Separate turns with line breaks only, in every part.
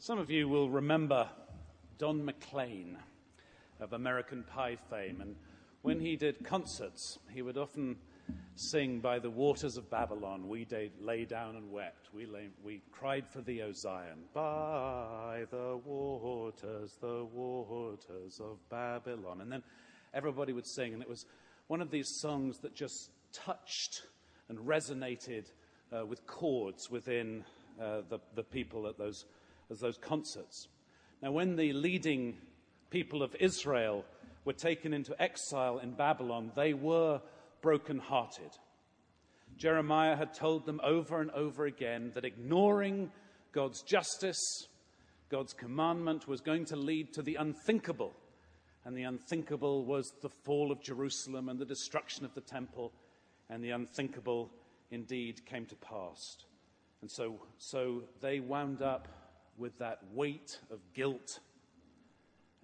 Some of you will remember Don McLean of American Pie fame, and when he did concerts, he would often sing by the waters of Babylon. We lay down and wept. We, lay, we cried for thee, O Zion. By the waters, the waters of Babylon. And then everybody would sing, and it was one of these songs that just touched and resonated uh, with chords within uh, the, the people at those, at those concerts. Now, when the leading people of Israel were taken into exile in Babylon, they were broken-hearted. Jeremiah had told them over and over again that ignoring God's justice, God's commandment, was going to lead to the unthinkable. And the unthinkable was the fall of Jerusalem and the destruction of the temple. And the unthinkable indeed came to pass. And so, so they wound up with that weight of guilt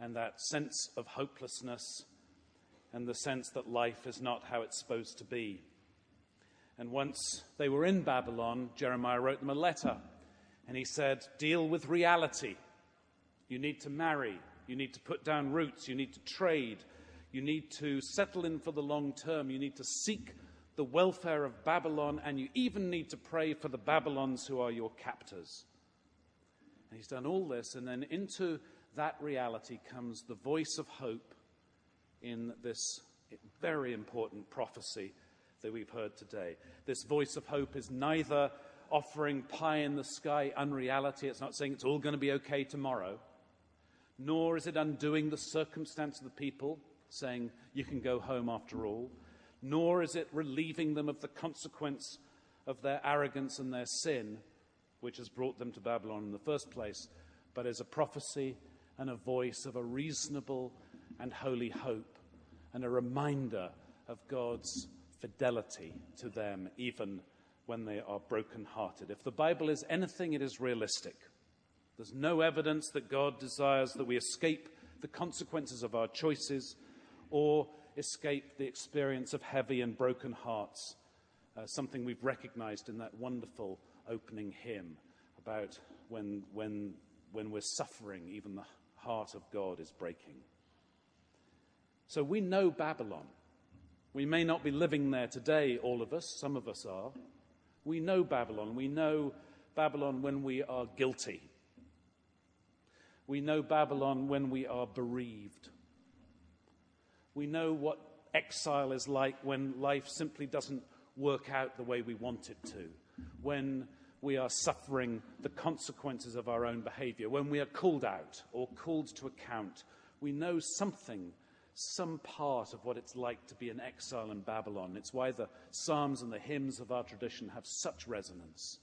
and that sense of hopelessness and the sense that life is not how it's supposed to be. And once they were in Babylon, Jeremiah wrote them a letter and he said, Deal with reality. You need to marry. You need to put down roots. You need to trade. You need to settle in for the long term. You need to seek the welfare of Babylon. And you even need to pray for the Babylons who are your captors. He's done all this. And then into that reality comes the voice of hope in this very important prophecy that we've heard today. This voice of hope is neither offering pie in the sky unreality, it's not saying it's all going to be okay tomorrow, nor is it undoing the circumstance of the people, saying you can go home after all, nor is it relieving them of the consequence of their arrogance and their sin, which has brought them to Babylon in the first place, but is a prophecy and a voice of a reasonable and holy hope and a reminder of God's fidelity to them, even when they are broken-hearted. If the Bible is anything, it is realistic. There's no evidence that God desires that we escape the consequences of our choices or escape the experience of heavy and broken hearts, uh, something we've recognized in that wonderful opening hymn about when, when, when we're suffering, even the heart of God is breaking. So we know Babylon. We may not be living there today, all of us, some of us are. We know Babylon. We know Babylon when we are guilty. We know Babylon when we are bereaved. We know what exile is like when life simply doesn't work out the way we want it to, when we are suffering the consequences of our own behavior, when we are called out or called to account. We know something some part of what it's like to be an exile in Babylon. It's why the Psalms and the hymns of our tradition have such resonance.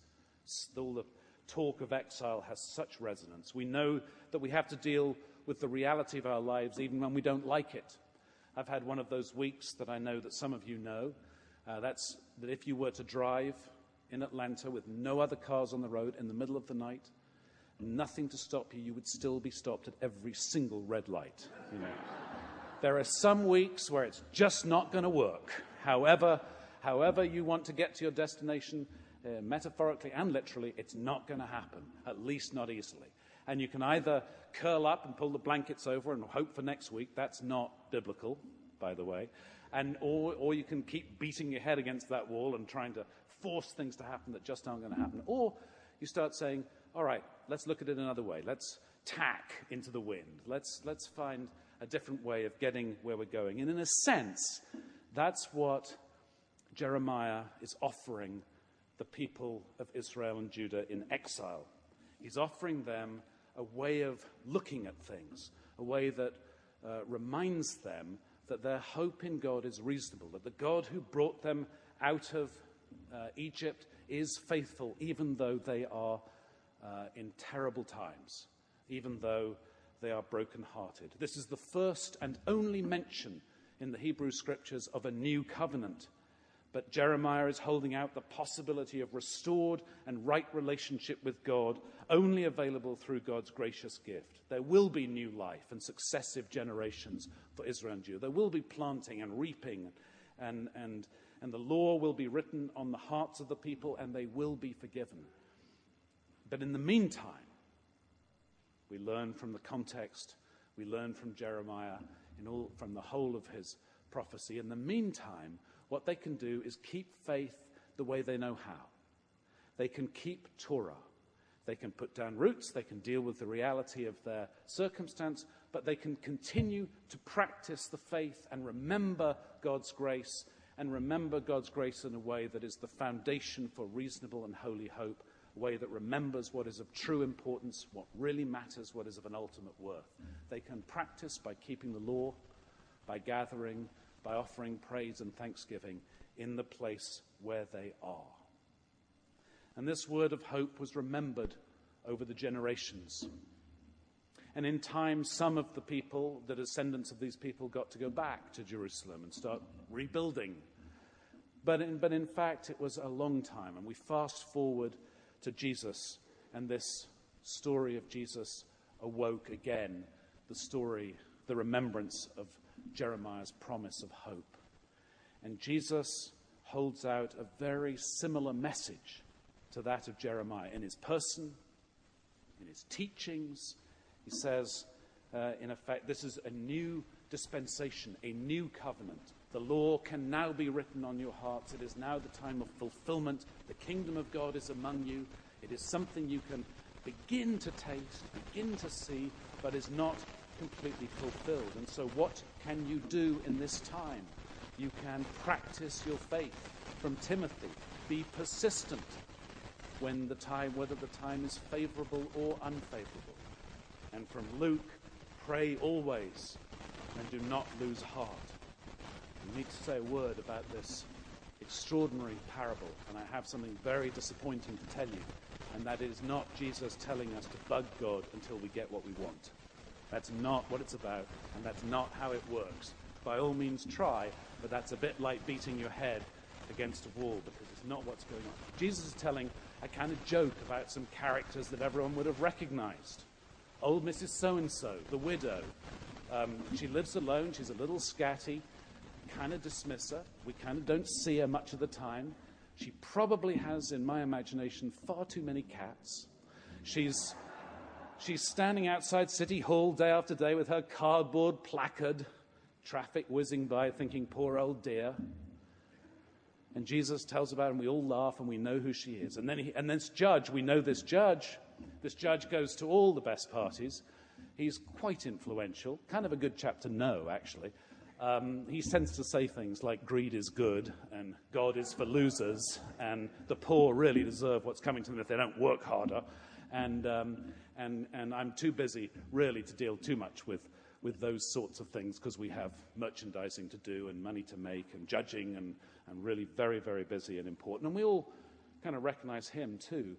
All the talk of exile has such resonance. We know that we have to deal with the reality of our lives even when we don't like it. I've had one of those weeks that I know that some of you know. Uh, that's that if you were to drive in Atlanta with no other cars on the road in the middle of the night, nothing to stop you, you would still be stopped at every single red light. You know. There are some weeks where it's just not going to work. However, however you want to get to your destination, uh, metaphorically and literally, it's not going to happen, at least not easily. And you can either curl up and pull the blankets over and hope for next week. That's not biblical, by the way. And, or, or you can keep beating your head against that wall and trying to force things to happen that just aren't going to happen. Or you start saying, all right, let's look at it another way. Let's tack into the wind. Let's, let's find a different way of getting where we're going. And in a sense, that's what Jeremiah is offering the people of Israel and Judah in exile. He's offering them a way of looking at things, a way that uh, reminds them that their hope in God is reasonable, that the God who brought them out of uh, Egypt is faithful, even though they are uh, in terrible times, even though they are broken-hearted. This is the first and only mention in the Hebrew scriptures of a new covenant. But Jeremiah is holding out the possibility of restored and right relationship with God, only available through God's gracious gift. There will be new life and successive generations for Israel and Judah. There will be planting and reaping, and, and, and the law will be written on the hearts of the people, and they will be forgiven. But in the meantime, We learn from the context. We learn from Jeremiah, all, from the whole of his prophecy. In the meantime, what they can do is keep faith the way they know how. They can keep Torah. They can put down roots, they can deal with the reality of their circumstance, but they can continue to practice the faith and remember God's grace and remember God's grace in a way that is the foundation for reasonable and holy hope, a way that remembers what is of true importance, what really matters, what is of an ultimate worth. They can practice by keeping the law, by gathering, by offering praise and thanksgiving in the place where they are. And this word of hope was remembered over the generations. And in time, some of the people, the descendants of these people, got to go back to Jerusalem and start rebuilding. But in, but in fact, it was a long time. And we fast forward to Jesus, and this story of Jesus awoke again the story, the remembrance of Jeremiah's promise of hope. And Jesus holds out a very similar message to that of Jeremiah in his person, in his teachings. He says, uh, in effect, this is a new dispensation, a new covenant. The law can now be written on your hearts. It is now the time of fulfillment. The kingdom of God is among you. It is something you can begin to taste, begin to see, but is not completely fulfilled. And so, what can you do in this time? You can practice your faith from Timothy. Be persistent when the time, whether the time is favorable or unfavorable. And from Luke, pray always and do not lose heart. Need to say a word about this extraordinary parable, and I have something very disappointing to tell you, and that is not Jesus telling us to bug God until we get what we want. That's not what it's about, and that's not how it works. By all means, try, but that's a bit like beating your head against a wall because it's not what's going on. Jesus is telling a kind of joke about some characters that everyone would have recognized. Old Mrs. So and so, the widow. Um, she lives alone, she's a little scatty, kind of dismiss her. We kind of don't see her much of the time. She probably has, in my imagination, far too many cats. She's, she's standing outside City Hall day after day with her cardboard placard, traffic whizzing by, thinking, poor old dear. And Jesus tells about her, and we all laugh, and we know who she is. And then, he, and this judge, we know this judge. This judge goes to all the best parties. He's quite influential, kind of a good chap to know, actually. Um, he tends to say things like greed is good, and God is for losers, and the poor really deserve what's coming to them if they don't work harder. And, um, and, and I'm too busy, really, to deal too much with with those sorts of things because we have merchandising to do and money to make and judging and, and really very, very busy and important. And we all kind of recognize him too.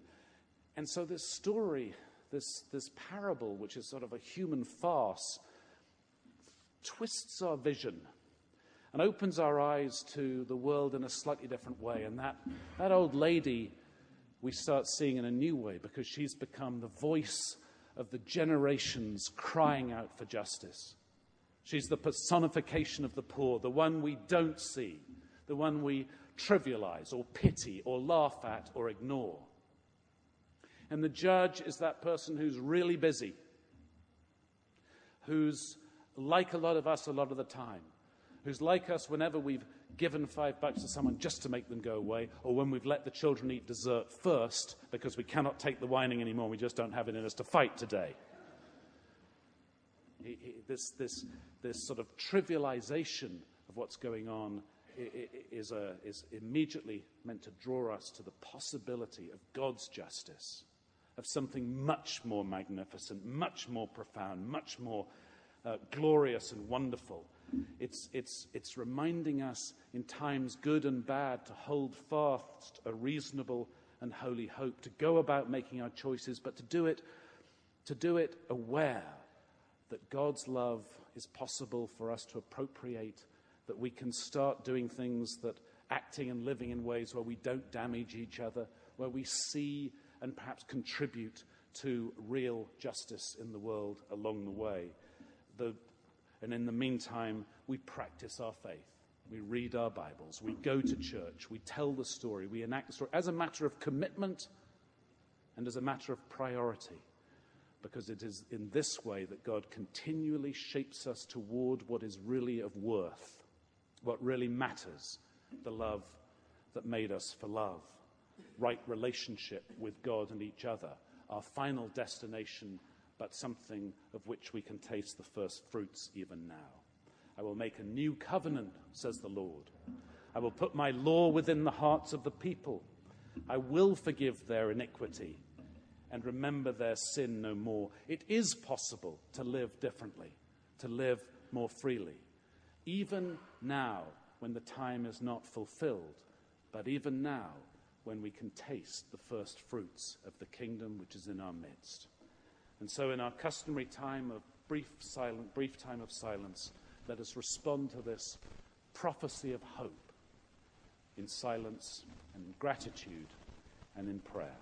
And so this story, this, this parable, which is sort of a human farce, twists our vision and opens our eyes to the world in a slightly different way. And that, that old lady we start seeing in a new way because she's become the voice of the generations crying out for justice. She's the personification of the poor, the one we don't see, the one we trivialize or pity or laugh at or ignore. And the judge is that person who's really busy, who's like a lot of us a lot of the time, who's like us whenever we've given five bucks to someone just to make them go away, or when we've let the children eat dessert first because we cannot take the whining anymore, we just don't have it in us to fight today. This, this, this sort of trivialization of what's going on is, a, is immediately meant to draw us to the possibility of God's justice, of something much more magnificent, much more profound, much more uh, glorious and wonderful it's, it's, it's reminding us in times good and bad to hold fast a reasonable and holy hope, to go about making our choices, but to do it, to do it aware that God's love is possible for us to appropriate, that we can start doing things that acting and living in ways where we don't damage each other, where we see and perhaps contribute to real justice in the world along the way. The, and in the meantime, we practice our faith. We read our Bibles. We go to church. We tell the story. We enact the story as a matter of commitment and as a matter of priority. because it is in this way that God continually shapes us toward what is really of worth, what really matters, the love that made us for love, right relationship with God and each other, our final destination, but something of which we can taste the first fruits even now. I will make a new covenant, says the Lord. I will put my law within the hearts of the people. I will forgive their iniquity and remember their sin no more. It is possible to live differently, to live more freely, even now when the time is not fulfilled, but even now when we can taste the first fruits of the kingdom which is in our midst. And so, in our customary time of brief, silent, brief time of silence, let us respond to this prophecy of hope in silence and in gratitude and in prayer.